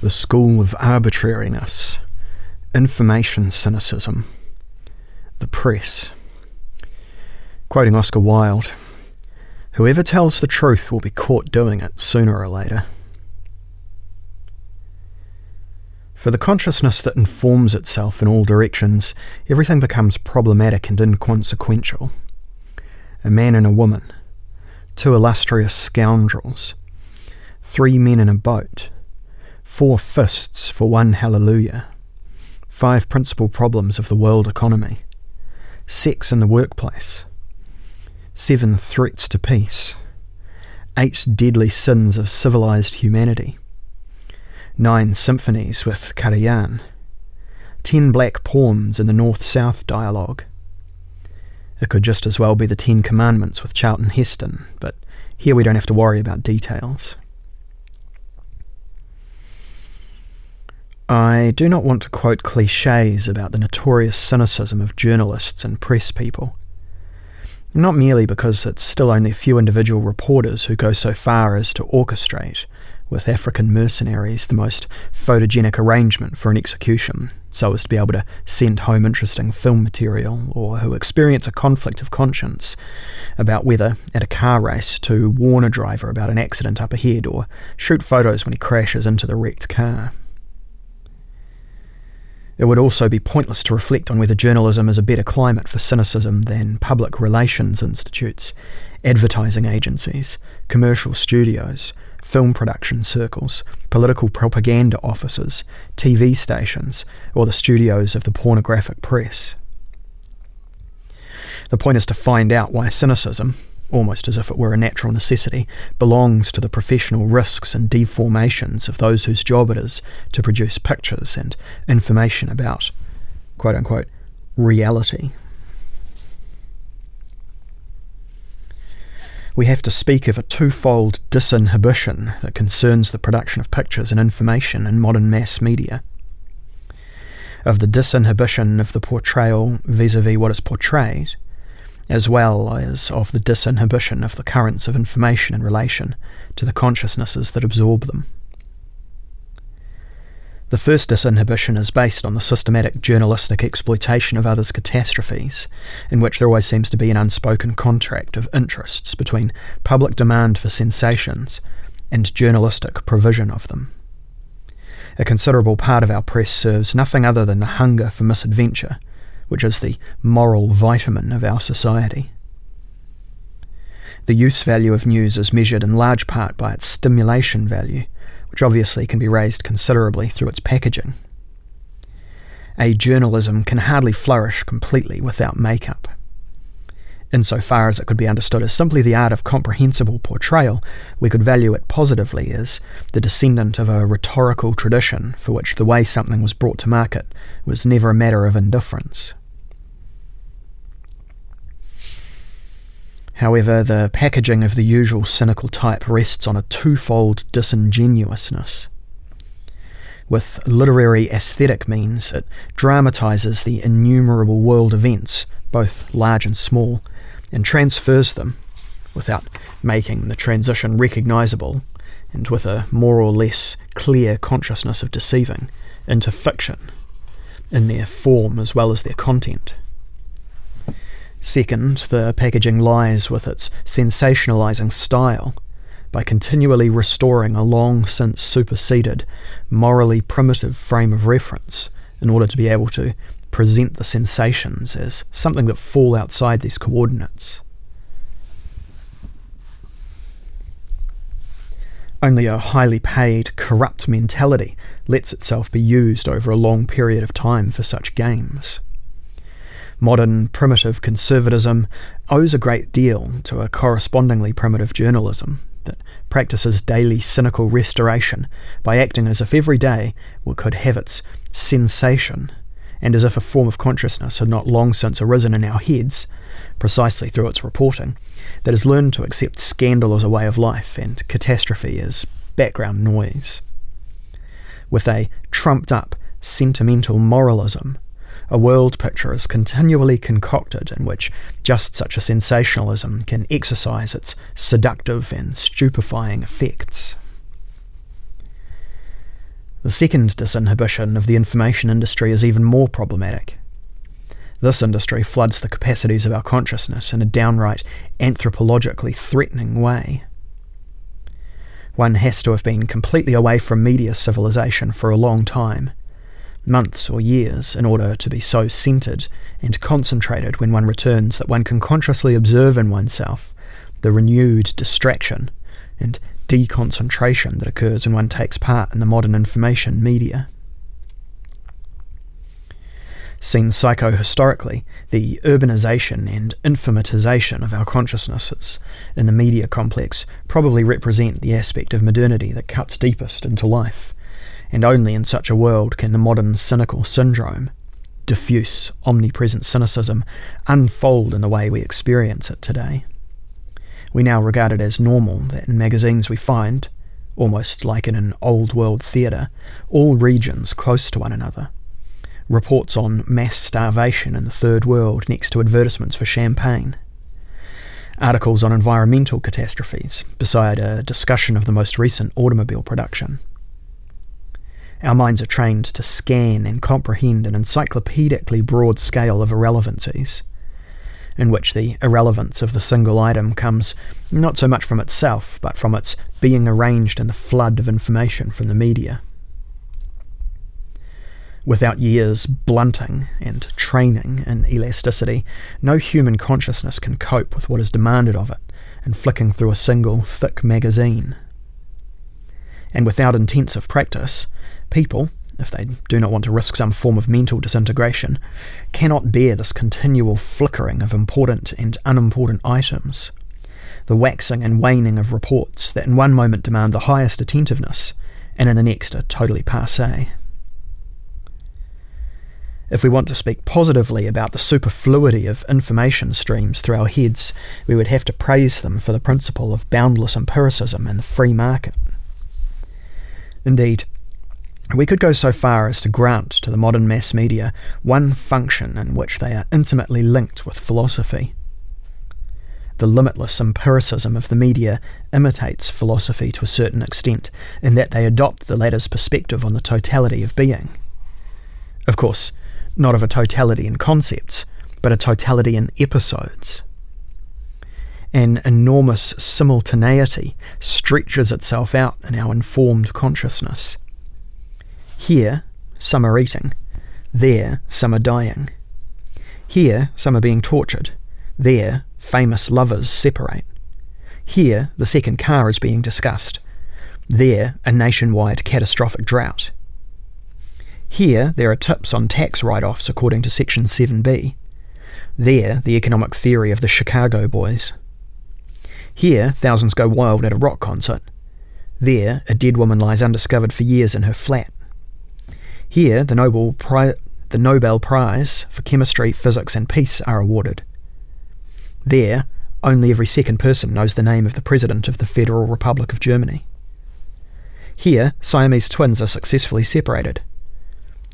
the school of arbitrariness, information cynicism, the press. Quoting Oscar Wilde, whoever tells the truth will be caught doing it sooner or later. For the consciousness that informs itself in all directions, everything becomes problematic and inconsequential. A man and a woman, two illustrious scoundrels, three men in a boat, four fists for one hallelujah, five principal problems of the world economy, sex in the workplace, seven threats to peace, eight deadly sins of civilized humanity, nine symphonies with Karajan, ten black Pawns in the North South dialogue. It could just as well be the Ten Commandments with Charlton Heston, but here we don't have to worry about details. I do not want to quote cliches about the notorious cynicism of journalists and press people. Not merely because it's still only a few individual reporters who go so far as to orchestrate, with African mercenaries, the most photogenic arrangement for an execution, so as to be able to send home interesting film material, or who experience a conflict of conscience about whether, at a car race, to warn a driver about an accident up ahead, or shoot photos when he crashes into the wrecked car. It would also be pointless to reflect on whether journalism is a better climate for cynicism than public relations institutes, advertising agencies, commercial studios, film production circles, political propaganda offices, TV stations, or the studios of the pornographic press. The point is to find out why cynicism, almost as if it were a natural necessity, belongs to the professional risks and deformations of those whose job it is to produce pictures and information about, quote unquote, reality. We have to speak of a twofold disinhibition that concerns the production of pictures and information in modern mass media. Of the disinhibition of the portrayal vis a vis what is portrayed, as well as of the disinhibition of the currents of information in relation to the consciousnesses that absorb them. The first disinhibition is based on the systematic journalistic exploitation of others' catastrophes, in which there always seems to be an unspoken contract of interests between public demand for sensations and journalistic provision of them. A considerable part of our press serves nothing other than the hunger for misadventure which is the moral vitamin of our society. The use value of news is measured in large part by its stimulation value, which obviously can be raised considerably through its packaging. A journalism can hardly flourish completely without makeup. Insofar as it could be understood as simply the art of comprehensible portrayal, we could value it positively as the descendant of a rhetorical tradition for which the way something was brought to market was never a matter of indifference. However, the packaging of the usual cynical type rests on a twofold disingenuousness. With literary aesthetic means, it dramatises the innumerable world events, both large and small, and transfers them, without making the transition recognisable, and with a more or less clear consciousness of deceiving, into fiction, in their form as well as their content. Second, the packaging lies with its sensationalizing style by continually restoring a long since superseded, morally primitive frame of reference in order to be able to present the sensations as something that fall outside these coordinates. Only a highly paid, corrupt mentality lets itself be used over a long period of time for such games modern primitive conservatism owes a great deal to a correspondingly primitive journalism that practices daily cynical restoration by acting as if every day could have its sensation, and as if a form of consciousness had not long since arisen in our heads, precisely through its reporting, that has learned to accept scandal as a way of life and catastrophe as background noise. With a trumped up, sentimental moralism, a world picture is continually concocted in which just such a sensationalism can exercise its seductive and stupefying effects. The second disinhibition of the information industry is even more problematic. This industry floods the capacities of our consciousness in a downright anthropologically threatening way. One has to have been completely away from media civilization for a long time, months or years, in order to be so centered and concentrated when one returns that one can consciously observe in oneself the renewed distraction and deconcentration that occurs when one takes part in the modern information media. Seen psychohistorically, the urbanization and informatization of our consciousnesses in the media complex probably represent the aspect of modernity that cuts deepest into life, and only in such a world can the modern cynical syndrome, diffuse, omnipresent cynicism, unfold in the way we experience it today. We now regard it as normal that in magazines we find, almost like in an old world theatre, all regions close to one another reports on mass starvation in the third world next to advertisements for champagne. Articles on environmental catastrophes beside a discussion of the most recent automobile production. Our minds are trained to scan and comprehend an encyclopedically broad scale of irrelevancies, in which the irrelevance of the single item comes not so much from itself, but from its being arranged in the flood of information from the media without years blunting and training in elasticity, no human consciousness can cope with what is demanded of it in flicking through a single thick magazine. And without intensive practice, people, if they do not want to risk some form of mental disintegration, cannot bear this continual flickering of important and unimportant items, the waxing and waning of reports that in one moment demand the highest attentiveness and in the next are totally passe. If we want to speak positively about the superfluity of information streams through our heads, we would have to praise them for the principle of boundless empiricism and the free market. Indeed, we could go so far as to grant to the modern mass media one function in which they are intimately linked with philosophy. The limitless empiricism of the media imitates philosophy to a certain extent, in that they adopt the latter's perspective on the totality of being. Of course, not of a totality in concepts, but a totality in episodes. An enormous simultaneity stretches itself out in our informed consciousness. Here, some are eating, there, some are dying. Here, some are being tortured, there, famous lovers separate. Here, the second car is being discussed, there, a nationwide catastrophic drought. Here, there are tips on tax write offs according to Section 7b. There, the economic theory of the Chicago Boys. Here, thousands go wild at a rock concert. There, a dead woman lies undiscovered for years in her flat. Here, the Nobel, Pri- the Nobel Prize for Chemistry, Physics, and Peace are awarded. There, only every second person knows the name of the President of the Federal Republic of Germany. Here, Siamese twins are successfully separated.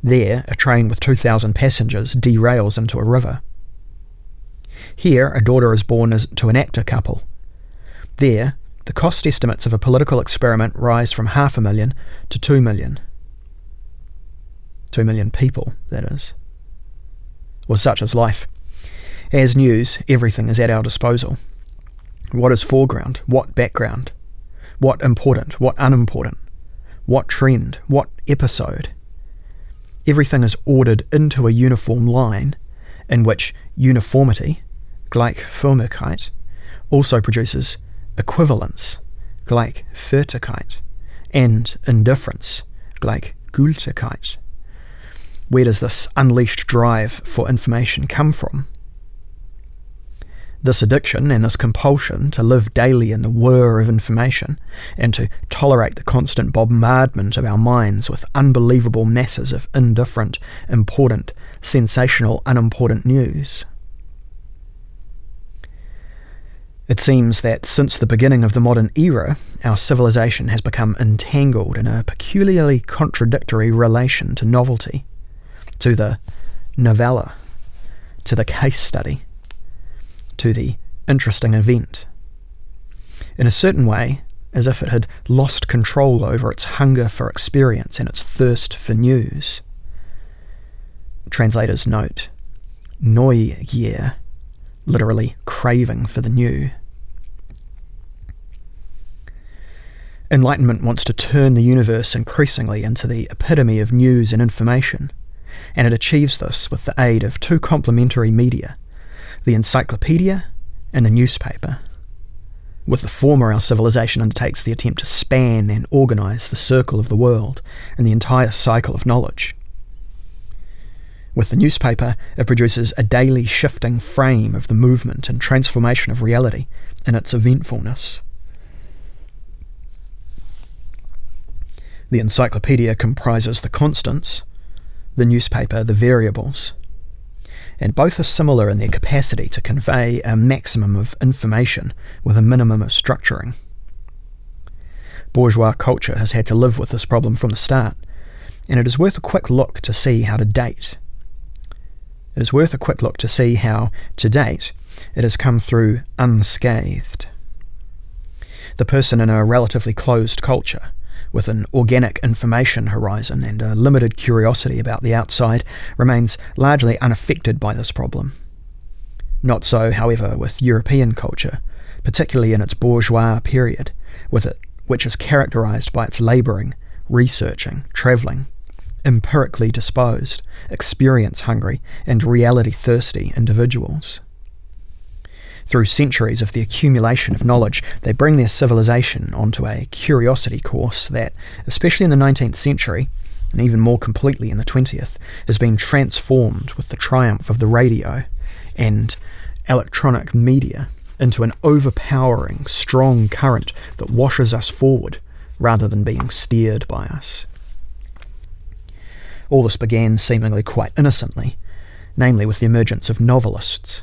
There, a train with 2,000 passengers derails into a river. Here, a daughter is born as, to an actor couple. There, the cost estimates of a political experiment rise from half a million to two million. Two million people, that is. Well, such is life. As news, everything is at our disposal. What is foreground? What background? What important? What unimportant? What trend? What episode? everything is ordered into a uniform line in which uniformity, Gleichförmigkeit, also produces equivalence, Gleichwertigkeit, and indifference, Gleichgültigkeit. Where does this unleashed drive for information come from? This addiction and this compulsion to live daily in the whir of information and to tolerate the constant bombardment of our minds with unbelievable masses of indifferent, important, sensational, unimportant news. It seems that since the beginning of the modern era, our civilization has become entangled in a peculiarly contradictory relation to novelty, to the novella, to the case study to the interesting event. In a certain way, as if it had lost control over its hunger for experience and its thirst for news. Translator's note Neugier, literally craving for the new. Enlightenment wants to turn the universe increasingly into the epitome of news and information, and it achieves this with the aid of two complementary media the encyclopedia and the newspaper. With the former, our civilization undertakes the attempt to span and organise the circle of the world and the entire cycle of knowledge. With the newspaper, it produces a daily shifting frame of the movement and transformation of reality and its eventfulness. The encyclopedia comprises the constants, the newspaper the variables, and both are similar in their capacity to convey a maximum of information with a minimum of structuring. Bourgeois culture has had to live with this problem from the start, and it is worth a quick look to see how to date. It is worth a quick look to see how, to date, it has come through unscathed. The person in a relatively closed culture with an organic information horizon and a limited curiosity about the outside, remains largely unaffected by this problem. Not so, however, with European culture, particularly in its bourgeois period, with it which is characterized by its labouring, researching, travelling, empirically disposed, experience hungry, and reality thirsty individuals. Through centuries of the accumulation of knowledge, they bring their civilization onto a curiosity course that, especially in the 19th century, and even more completely in the 20th, has been transformed with the triumph of the radio and electronic media into an overpowering, strong current that washes us forward rather than being steered by us. All this began seemingly quite innocently, namely with the emergence of novelists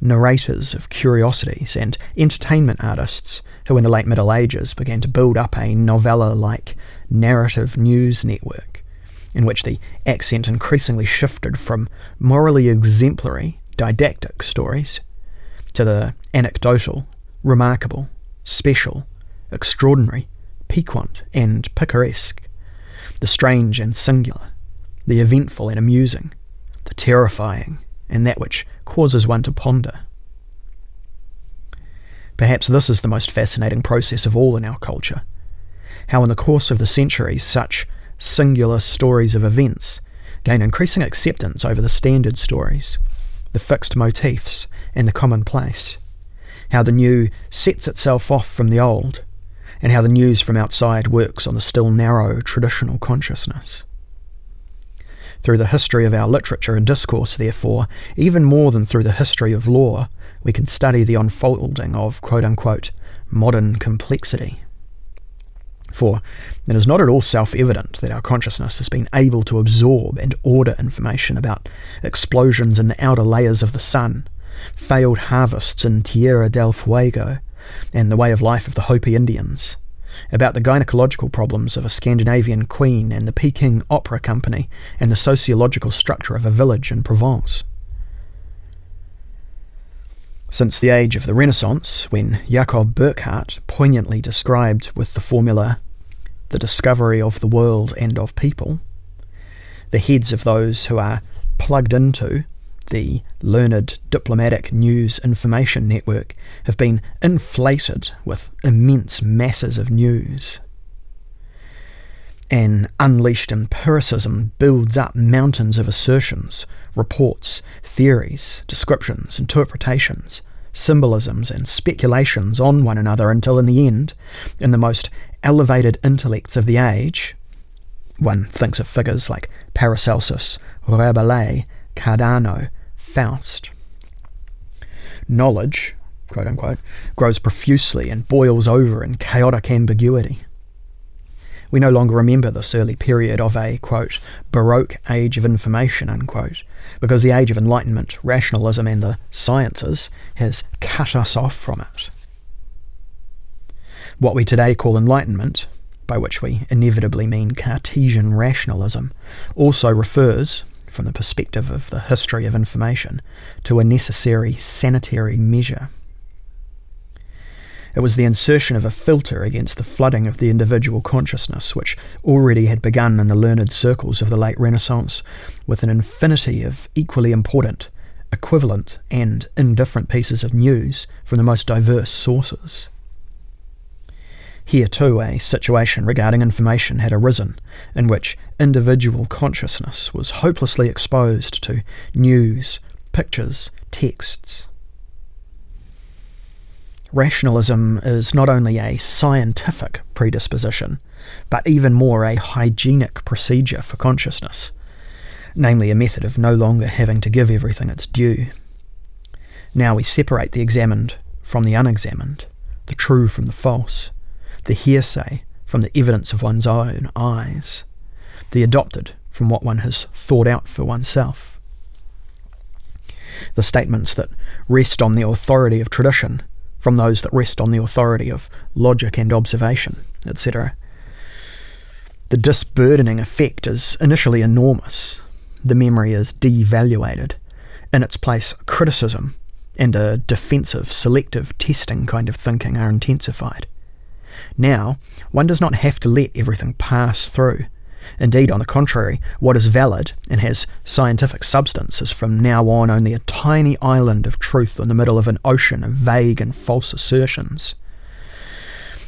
narrators of curiosities and entertainment artists who, in the late Middle Ages, began to build up a novella like narrative news network in which the accent increasingly shifted from morally exemplary, didactic stories to the anecdotal, remarkable, special, extraordinary, piquant, and picaresque, the strange and singular, the eventful and amusing, the terrifying, and that which causes one to ponder. Perhaps this is the most fascinating process of all in our culture. How, in the course of the centuries, such singular stories of events gain increasing acceptance over the standard stories, the fixed motifs, and the commonplace. How the new sets itself off from the old, and how the news from outside works on the still narrow traditional consciousness. Through the history of our literature and discourse, therefore, even more than through the history of law, we can study the unfolding of quote unquote modern complexity. For it is not at all self evident that our consciousness has been able to absorb and order information about explosions in the outer layers of the sun, failed harvests in Tierra del Fuego, and the way of life of the Hopi Indians, about the gynecological problems of a Scandinavian queen and the Peking Opera Company and the sociological structure of a village in Provence. Since the age of the Renaissance, when Jacob Burckhardt poignantly described with the formula, the discovery of the world and of people, the heads of those who are plugged into the learned diplomatic news information network have been inflated with immense masses of news. An unleashed empiricism builds up mountains of assertions, reports, theories, descriptions, interpretations, symbolisms, and speculations on one another until, in the end, in the most elevated intellects of the age, one thinks of figures like Paracelsus, Rabelais, Cardano, Faust. Knowledge, quote unquote, grows profusely and boils over in chaotic ambiguity. We no longer remember this early period of a, quote, Baroque age of information, unquote, because the age of enlightenment, rationalism, and the sciences has cut us off from it. What we today call enlightenment, by which we inevitably mean Cartesian rationalism, also refers, from the perspective of the history of information, to a necessary sanitary measure. It was the insertion of a filter against the flooding of the individual consciousness, which already had begun in the learned circles of the late Renaissance, with an infinity of equally important, equivalent, and indifferent pieces of news from the most diverse sources. Here, too, a situation regarding information had arisen in which individual consciousness was hopelessly exposed to news, pictures, texts. Rationalism is not only a scientific predisposition, but even more a hygienic procedure for consciousness, namely a method of no longer having to give everything its due. Now we separate the examined from the unexamined, the true from the false, the hearsay from the evidence of one's own eyes, the adopted from what one has thought out for oneself. The statements that rest on the authority of tradition from those that rest on the authority of logic and observation, etc. The disburdening effect is initially enormous. The memory is devaluated. In its place, criticism and a defensive, selective testing kind of thinking are intensified. Now, one does not have to let everything pass through. Indeed, on the contrary, what is valid and has scientific substance is from now on only a tiny island of truth in the middle of an ocean of vague and false assertions.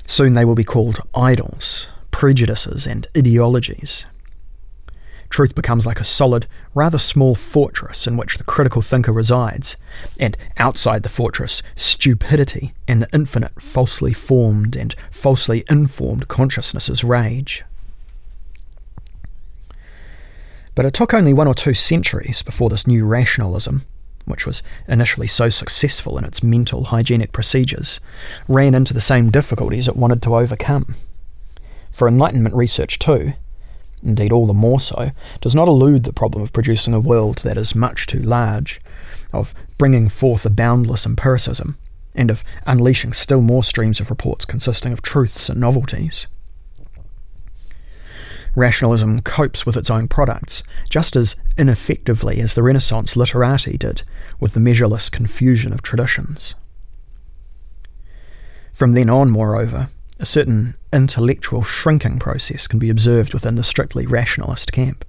Soon they will be called idols, prejudices, and ideologies. Truth becomes like a solid, rather small fortress in which the critical thinker resides, and outside the fortress, stupidity and the infinite falsely formed and falsely informed consciousnesses rage. But it took only one or two centuries before this new rationalism, which was initially so successful in its mental hygienic procedures, ran into the same difficulties it wanted to overcome. For Enlightenment research, too, indeed all the more so, does not elude the problem of producing a world that is much too large, of bringing forth a boundless empiricism, and of unleashing still more streams of reports consisting of truths and novelties. Rationalism copes with its own products just as ineffectively as the Renaissance literati did with the measureless confusion of traditions. From then on, moreover, a certain intellectual shrinking process can be observed within the strictly rationalist camp.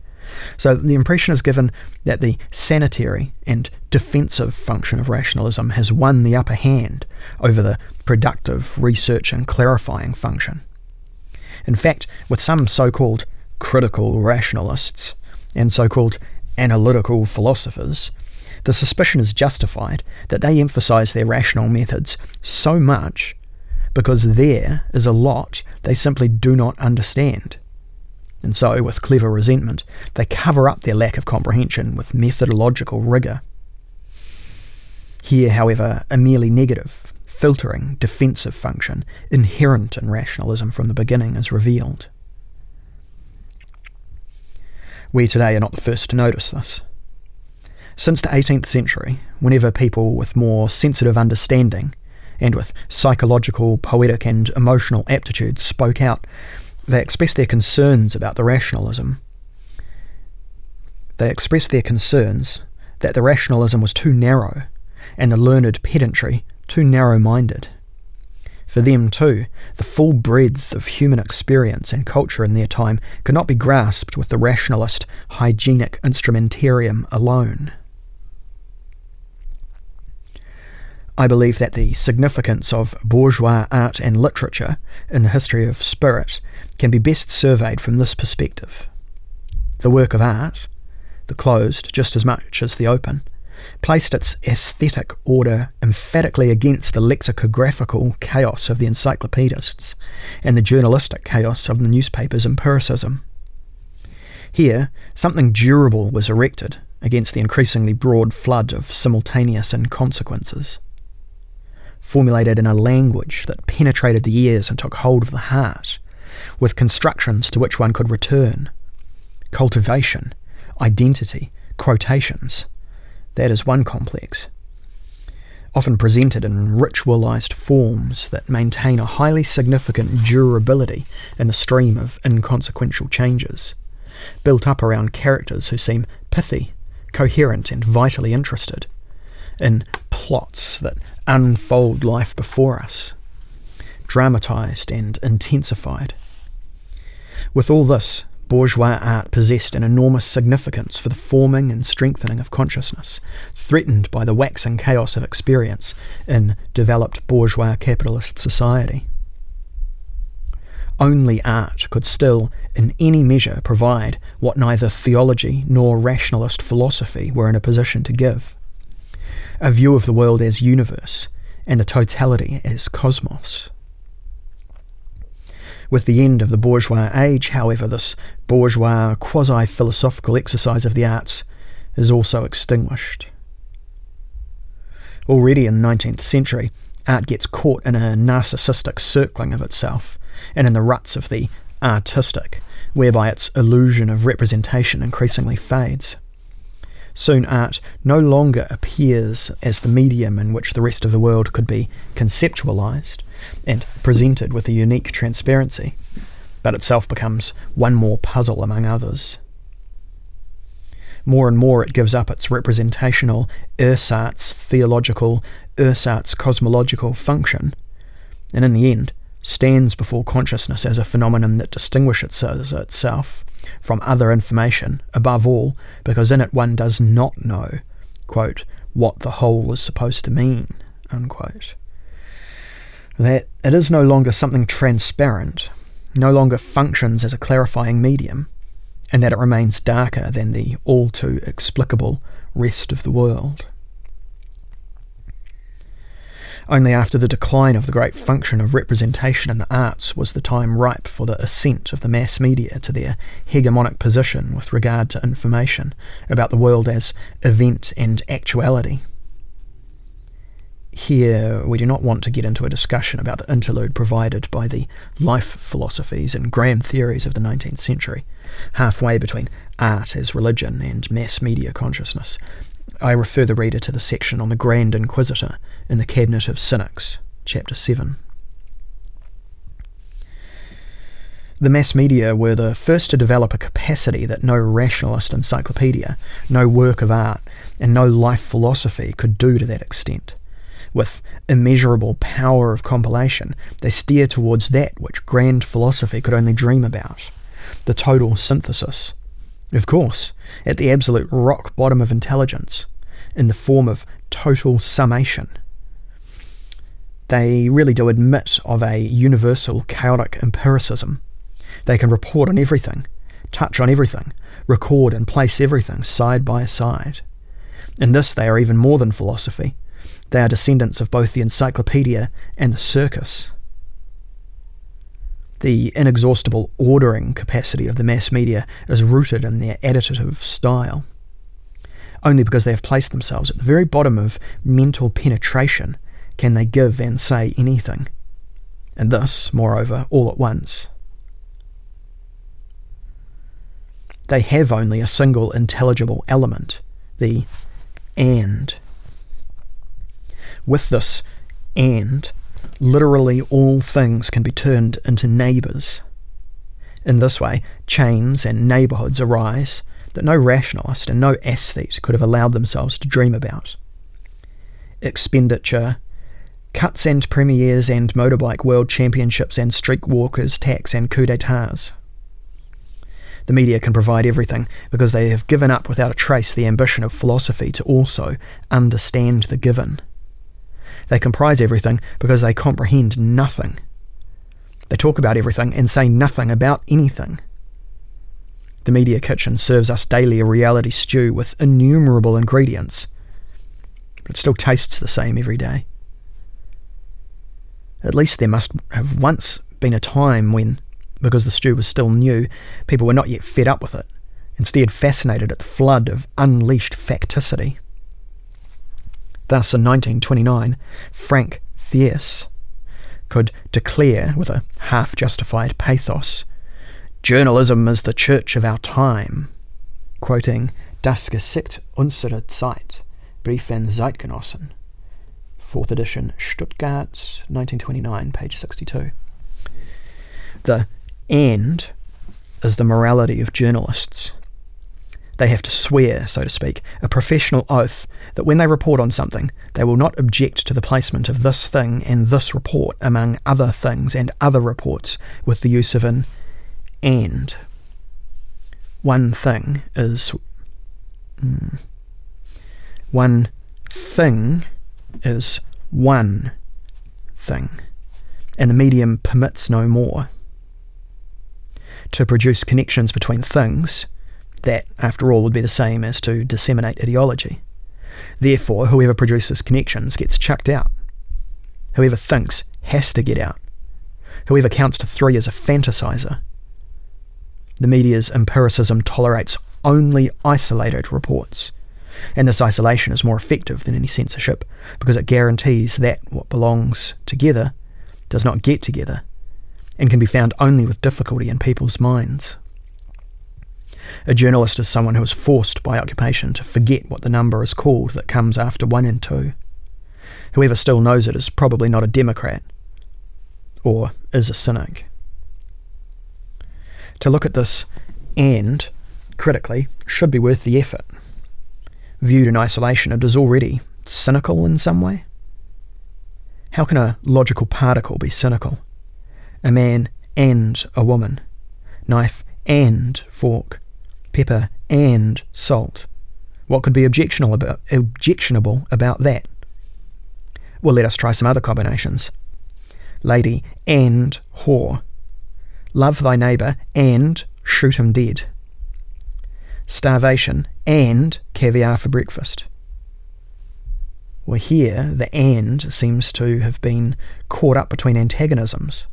So the impression is given that the sanitary and defensive function of rationalism has won the upper hand over the productive, research, and clarifying function. In fact, with some so called critical rationalists and so called analytical philosophers, the suspicion is justified that they emphasize their rational methods so much because there is a lot they simply do not understand. And so, with clever resentment, they cover up their lack of comprehension with methodological rigour. Here, however, a merely negative, filtering, defensive function inherent in rationalism from the beginning is revealed. We today are not the first to notice this. Since the 18th century, whenever people with more sensitive understanding and with psychological, poetic, and emotional aptitudes spoke out. They expressed their concerns about the rationalism. They expressed their concerns that the rationalism was too narrow and the learned pedantry too narrow minded. For them, too, the full breadth of human experience and culture in their time could not be grasped with the rationalist, hygienic instrumentarium alone. I believe that the significance of bourgeois art and literature in the history of spirit can be best surveyed from this perspective. The work of art, the closed just as much as the open, placed its aesthetic order emphatically against the lexicographical chaos of the encyclopedists and the journalistic chaos of the newspaper's empiricism. Here, something durable was erected against the increasingly broad flood of simultaneous inconsequences formulated in a language that penetrated the ears and took hold of the heart, with constructions to which one could return. Cultivation, identity, quotations. That is one complex. Often presented in ritualized forms that maintain a highly significant durability in a stream of inconsequential changes, built up around characters who seem pithy, coherent, and vitally interested in plots that unfold life before us. dramatised and intensified. With all this, bourgeois art possessed an enormous significance for the forming and strengthening of consciousness, threatened by the waxing chaos of experience in developed bourgeois capitalist society. Only art could still, in any measure, provide what neither theology nor rationalist philosophy were in a position to give a view of the world as universe and the totality as cosmos. With the end of the bourgeois age, however, this bourgeois quasi philosophical exercise of the arts is also extinguished. Already in the 19th century, art gets caught in a narcissistic circling of itself and in the ruts of the artistic, whereby its illusion of representation increasingly fades. Soon art no longer appears as the medium in which the rest of the world could be conceptualized, and presented with a unique transparency, but itself becomes one more puzzle among others. More and more it gives up its representational, ersatz theological, ersatz cosmological function, and in the end stands before consciousness as a phenomenon that distinguishes itself from other information, above all, because in it one does not know, quote, what the whole is supposed to mean, unquote that it is no longer something transparent, no longer functions as a clarifying medium, and that it remains darker than the all too explicable rest of the world. Only after the decline of the great function of representation in the arts was the time ripe for the ascent of the mass media to their hegemonic position with regard to information about the world as event and actuality here we do not want to get into a discussion about the interlude provided by the life philosophies and grand theories of the 19th century, halfway between art as religion and mass media consciousness. I refer the reader to the section on the Grand Inquisitor in the Cabinet of Cynics, chapter 7. The mass media were the first to develop a capacity that no rationalist encyclopedia, no work of art, and no life philosophy could do to that extent with immeasurable power of compilation, they steer towards that which grand philosophy could only dream about the total synthesis. Of course, at the absolute rock bottom of intelligence, in the form of total summation. They really do admit of a universal chaotic empiricism. They can report on everything, touch on everything, record and place everything side by side. In this, they are even more than philosophy. They are descendants of both the encyclopedia and the circus. The inexhaustible ordering capacity of the mass media is rooted in their additive style. Only because they have placed themselves at the very bottom of mental penetration can they give and say anything. And thus, moreover, all at once. They have only a single intelligible element, the and. With this and, literally all things can be turned into neighbours. In this way, chains and neighbourhoods arise that no rationalist and no aesthete could have allowed themselves to dream about. Expenditure, cuts and premieres and motorbike world championships and street walkers, tax and coup d'etats. The media can provide everything because they have given up without a trace the ambition of philosophy to also understand the given. They comprise everything because they comprehend nothing. They talk about everything and say nothing about anything. The media kitchen serves us daily a reality stew with innumerable ingredients, but it still tastes the same every day. At least there must have once been a time when, because the stew was still new, people were not yet fed up with it, instead fascinated at the flood of unleashed facticity. Thus, in 1929, Frank Thiess could declare, with a half justified pathos, Journalism is the church of our time, quoting Das Gesicht unserer Zeit, Briefe an Zeitgenossen, 4th edition, Stuttgart, 1929, page 62. The end is the morality of journalists. They have to swear, so to speak, a professional oath that when they report on something, they will not object to the placement of this thing and this report among other things and other reports with the use of an and. One thing is. Mm, one thing is one thing, and the medium permits no more. To produce connections between things, that, after all, would be the same as to disseminate ideology. Therefore, whoever produces connections gets chucked out. Whoever thinks has to get out. Whoever counts to three is a fantasizer. The media's empiricism tolerates only isolated reports. And this isolation is more effective than any censorship because it guarantees that what belongs together does not get together and can be found only with difficulty in people's minds. A journalist is someone who is forced by occupation to forget what the number is called that comes after one and two. Whoever still knows it is probably not a Democrat, or is a cynic. To look at this and critically should be worth the effort. Viewed in isolation, it is already cynical in some way. How can a logical particle be cynical? A man and a woman, knife and fork, pepper and salt. What could be objectionable about, objectionable about that? Well, let us try some other combinations. Lady and whore. Love thy neighbour and shoot him dead. Starvation and caviar for breakfast. Well, here the and seems to have been caught up between antagonisms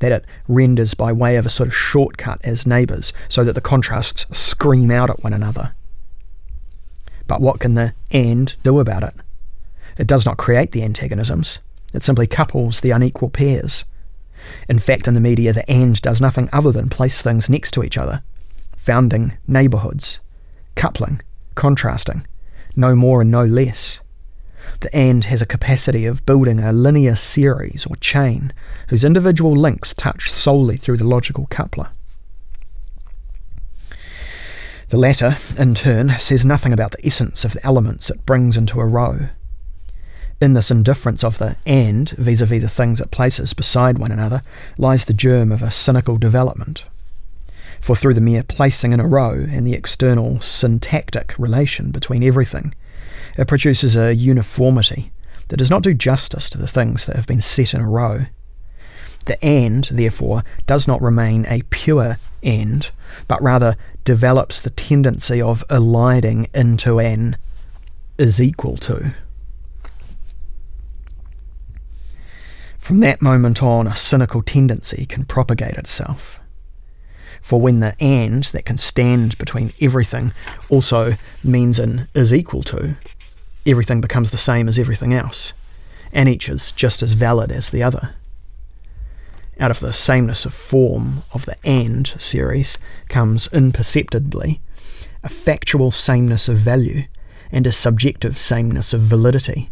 that it renders by way of a sort of shortcut as neighbours, so that the contrasts scream out at one another. But what can the and do about it? It does not create the antagonisms, it simply couples the unequal pairs. In fact, in the media, the and does nothing other than place things next to each other, founding neighbourhoods, coupling, contrasting, no more and no less. The and has a capacity of building a linear series or chain whose individual links touch solely through the logical coupler. The latter, in turn, says nothing about the essence of the elements it brings into a row. In this indifference of the and vis a vis the things it places beside one another lies the germ of a cynical development. For through the mere placing in a row and the external syntactic relation between everything, it produces a uniformity that does not do justice to the things that have been set in a row. The and, therefore, does not remain a pure and, but rather develops the tendency of eliding into an is equal to. From that moment on, a cynical tendency can propagate itself. For when the and that can stand between everything also means an is equal to, everything becomes the same as everything else, and each is just as valid as the other. Out of the sameness of form of the AND series comes imperceptibly a factual sameness of value and a subjective sameness of validity.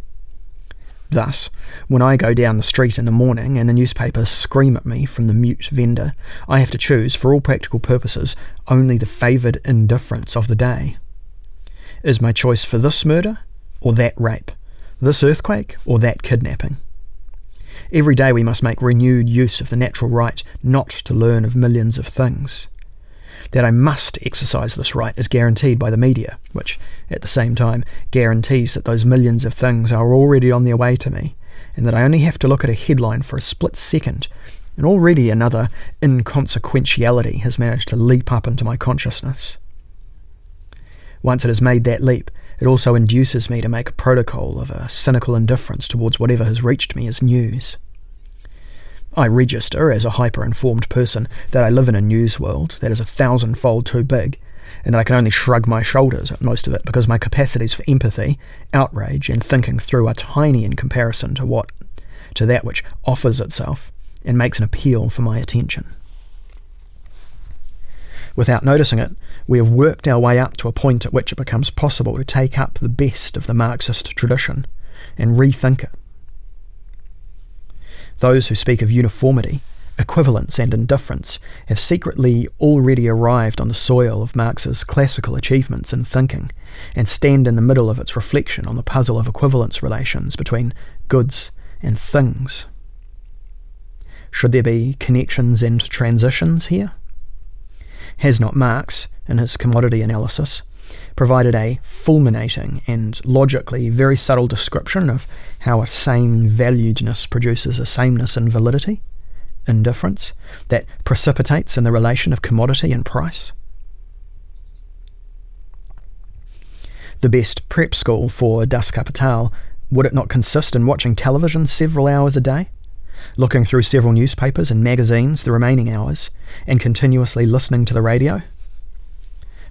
Thus, when I go down the street in the morning and the newspapers scream at me from the mute vendor, I have to choose, for all practical purposes, only the favoured indifference of the day. Is my choice for this murder or that rape, this earthquake or that kidnapping. Every day we must make renewed use of the natural right not to learn of millions of things. That I must exercise this right is guaranteed by the media, which, at the same time, guarantees that those millions of things are already on their way to me, and that I only have to look at a headline for a split second, and already another inconsequentiality has managed to leap up into my consciousness. Once it has made that leap, it also induces me to make a protocol of a cynical indifference towards whatever has reached me as news. I register as a hyper informed person that I live in a news world that is a thousandfold too big, and that I can only shrug my shoulders at most of it because my capacities for empathy, outrage, and thinking through are tiny in comparison to what to that which offers itself and makes an appeal for my attention. Without noticing it, we have worked our way up to a point at which it becomes possible to take up the best of the Marxist tradition and rethink it. Those who speak of uniformity equivalence and indifference have secretly already arrived on the soil of Marx's classical achievements in thinking and stand in the middle of its reflection on the puzzle of equivalence relations between goods and things. Should there be connections and transitions here? Has not Marx, in his commodity analysis, provided a fulminating and logically very subtle description of how a same valuedness produces a sameness in validity? indifference that precipitates in the relation of commodity and price? The best prep school for Das Kapital would it not consist in watching television several hours a day, looking through several newspapers and magazines the remaining hours, and continuously listening to the radio?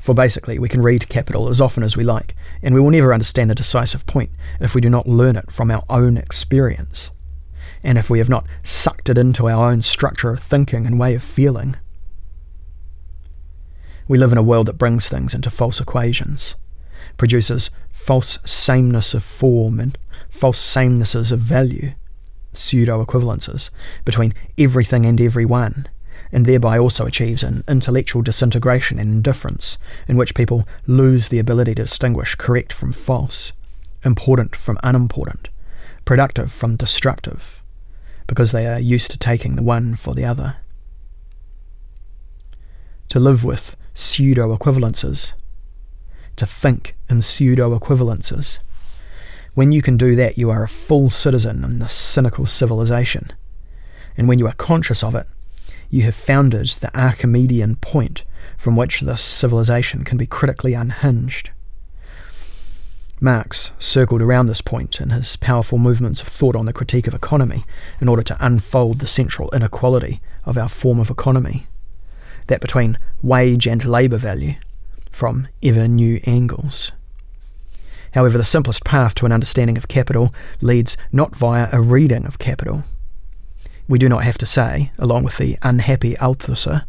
For basically, we can read Capital as often as we like, and we will never understand the decisive point if we do not learn it from our own experience and if we have not sucked it into our own structure of thinking and way of feeling. We live in a world that brings things into false equations, produces false sameness of form and false samenesses of value, pseudo equivalences, between everything and everyone, and thereby also achieves an intellectual disintegration and indifference in which people lose the ability to distinguish correct from false, important from unimportant, productive from destructive, because they are used to taking the one for the other. To live with pseudo equivalences, to think in pseudo equivalences. When you can do that, you are a full citizen in this cynical civilization. And when you are conscious of it, you have founded the Archimedean point from which this civilization can be critically unhinged. Marx circled around this point in his powerful movements of thought on the critique of economy in order to unfold the central inequality of our form of economy, that between wage and labour value, from ever new angles. However, the simplest path to an understanding of capital leads not via a reading of capital. We do not have to say, along with the unhappy Althusser,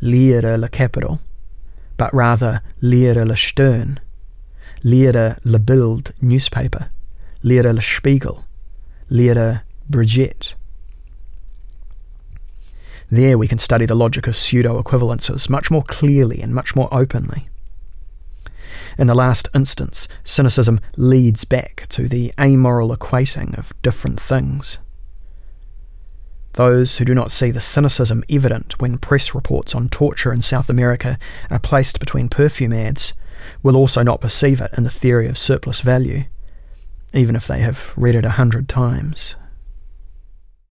lire le capital, but rather lehre le Stern Lire Le Bild newspaper, Lire Le Spiegel, Lire Brigitte. There we can study the logic of pseudo equivalences much more clearly and much more openly. In the last instance, cynicism leads back to the amoral equating of different things. Those who do not see the cynicism evident when press reports on torture in South America are placed between perfume ads will also not perceive it in the theory of surplus value, even if they have read it a hundred times.